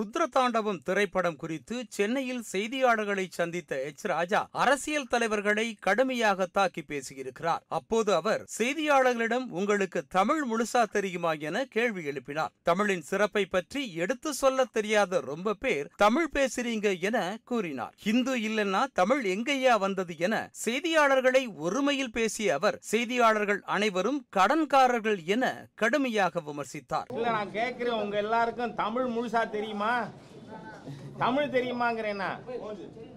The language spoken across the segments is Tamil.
ருத்ரதாண்டவம் திரைப்படம் குறித்து சென்னையில் செய்தியாளர்களை சந்தித்த எச். ராஜா அரசியல் தலைவர்களை கடுமையாக தாக்கி பேசியிருக்கிறார். அப்போது அவர் செய்தியாளர்களிடம் உங்களுக்கு தமிழ் முழுசா தெரியுமா என கேள்வி எழுப்பினார். தமிழின் சிறப்பை பற்றி எடுத்து சொல்ல தெரியாத ரொம்ப பேர் தமிழ் பேசுறீங்க என கூறினார். ஹிந்து இல்லைன்னா தமிழ் எங்கேயா வந்தது என செய்தியாளர்களை ஒருமையில் பேசிய அவர் செய்தியாளர்கள் அனைவரும் கடன்காரர்கள் என கடுமையாக விமர்சித்தார். உங்க எல்லாருக்கும் தமிழ் முழுசா தெரியுமா? தமிழ் தெரியுமாங்கிறேன்னா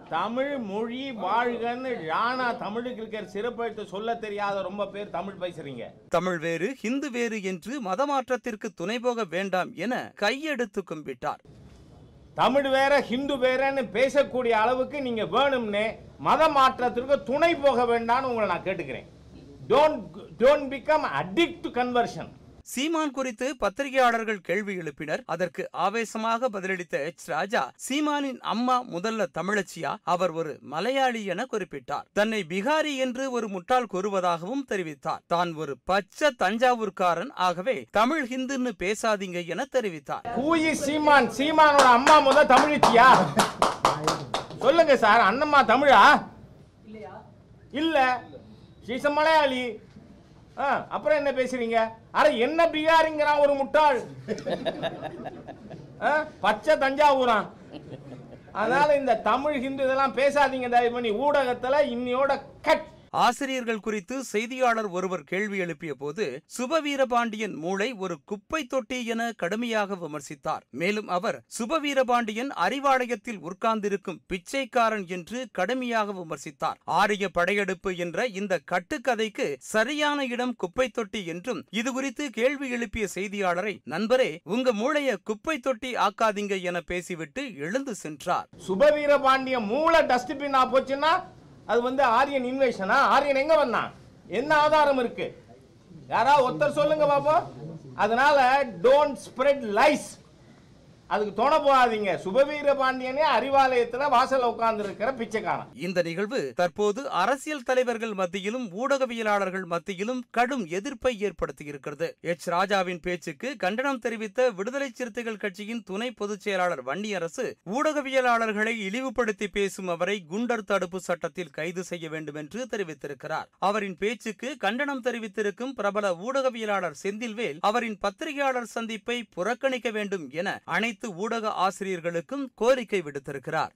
தமிழ் மொழி வாழ்கன்னு ராணா தமிழுக்கு இருக்கிற சிறப்பெழுத்து சொல்ல தெரியாத ரொம்ப பேர் தமிழ் பேசுறீங்க. தமிழ் வேறு ஹிந்து வேறு என்று மதமாற்றத்திற்கு துணை போக வேண்டாம் என கையெடுத்து கும்பிட்டார். தமிழ் வேற ஹிந்து வேறன்னு பேசக்கூடிய அளவுக்கு நீங்க வேணும்னே மத மாற்றத்திற்கு துணை போக வேண்டாம்னு உங்களை நான் கேட்டுக்கிறேன். Don't don't become addict to conversion Seeman குறித்து பத்திரிகையாளர்கள் கேள்வி எழுப்பினர். அதற்கு ஆவேசமாக பதிலளித்த எச். ராஜா சீமானின் அம்மா முதல்ல தமிழச்சியா? அவர் ஒரு மலையாளி என குறிப்பிட்டார். தன்னை பிகாரி என்று ஒரு முட்டாள் கூறுவதாகவும் தெரிவித்தார். தான் ஒரு பச்சை தஞ்சாவூர்காரன் ஆகவே தமிழ் ஹிந்துன்னு பேசாதீங்க என தெரிவித்தார். சீமான் சீமானோட அம்மா முதல் தமிழச்சியா? சொல்லுங்க சார் அண்ணம்மா தமிழா? இல்ல. மலையாளி. அப்புறம் என்ன பேசுறீங்க? அட என்ன பிகாரிங்கிறான் ஒரு முட்டாள். பச்சை தஞ்சாவூரான். அதனால இந்த தமிழ் ஹிந்து இதெல்லாம் பேசாதீங்க தயவு பண்ணி ஊடகத்துல இன்னையோட கட். ஆசிரியர்கள் குறித்து செய்தியாளர் ஒருவர் கேள்வி எழுப்பிய போது சுபவீரபாண்டியன் மூளை ஒரு குப்பை தொட்டி என கடுமையாக விமர்சித்தார். மேலும் அவர் சுபவீரபாண்டியன் அறிவாலயத்தில் உட்கார்ந்திருக்கும் பிச்சைக்காரன் என்று கடுமையாக விமர்சித்தார். ஆரிய படையெடுப்பு என்ற இந்த கட்டுக்கதைக்கு சரியான இடம் குப்பை தொட்டி என்றும் இது குறித்து கேள்வி எழுப்பிய செய்தியாளரை நண்பரே உங்க மூளைய குப்பை தொட்டி ஆக்காதீங்க என பேசிவிட்டு எழுந்து சென்றார். சுபவீரபாண்டிய மூளை டஸ்ட்பின் போச்சுன்னா அது வந்து ஆரியன் இன்வேஷனா ஆரியன் எங்க வந்தான்? என்ன ஆதாரம் இருக்கு? யாராவது ஒருத்தர் சொல்லுங்க பாப்போம். அதனால டோன்ட் ஸ்ப்ரெட் லைஸ் அதுக்கு தோண போகாதீங்க. சுபவீர பாண்டியனே அறிவாலயத்துல வாசல் உட்கார்ந்து இருக்கிற பிச்சைக்காரன். இந்த நிகழ்வு தற்போது அரசியல் தலைவர்கள் மத்தியிலும் ஊடகவியலாளர்கள் மத்தியிலும் கடும் எதிர்ப்பை ஏற்படுத்தியிருக்கிறது எச். ராஜாவின் பேச்சுக்கு கண்டனம் தெரிவித்த விடுதலை சிறுத்தைகள் கட்சியின் துணை பொதுச் செயலாளர் வன்னியரசு ஊடகவியலாளர்களை இழிவுபடுத்தி பேசும் அவரை குண்டர் தடுப்பு சட்டத்தில் கைது செய்ய வேண்டும் என்று தெரிவித்திருக்கிறார். அவரின் பேச்சுக்கு கண்டனம் தெரிவித்திருக்கும் பிரபல ஊடகவியலாளர் செந்தில்வேல் அவரின் பத்திரிகையாளர் சந்திப்பை புறக்கணிக்க வேண்டும் என அனைத்து அனைத்து ஊடக ஆசிரியர்களுக்கும் கோரிக்கை விடுத்திருக்கிறார்.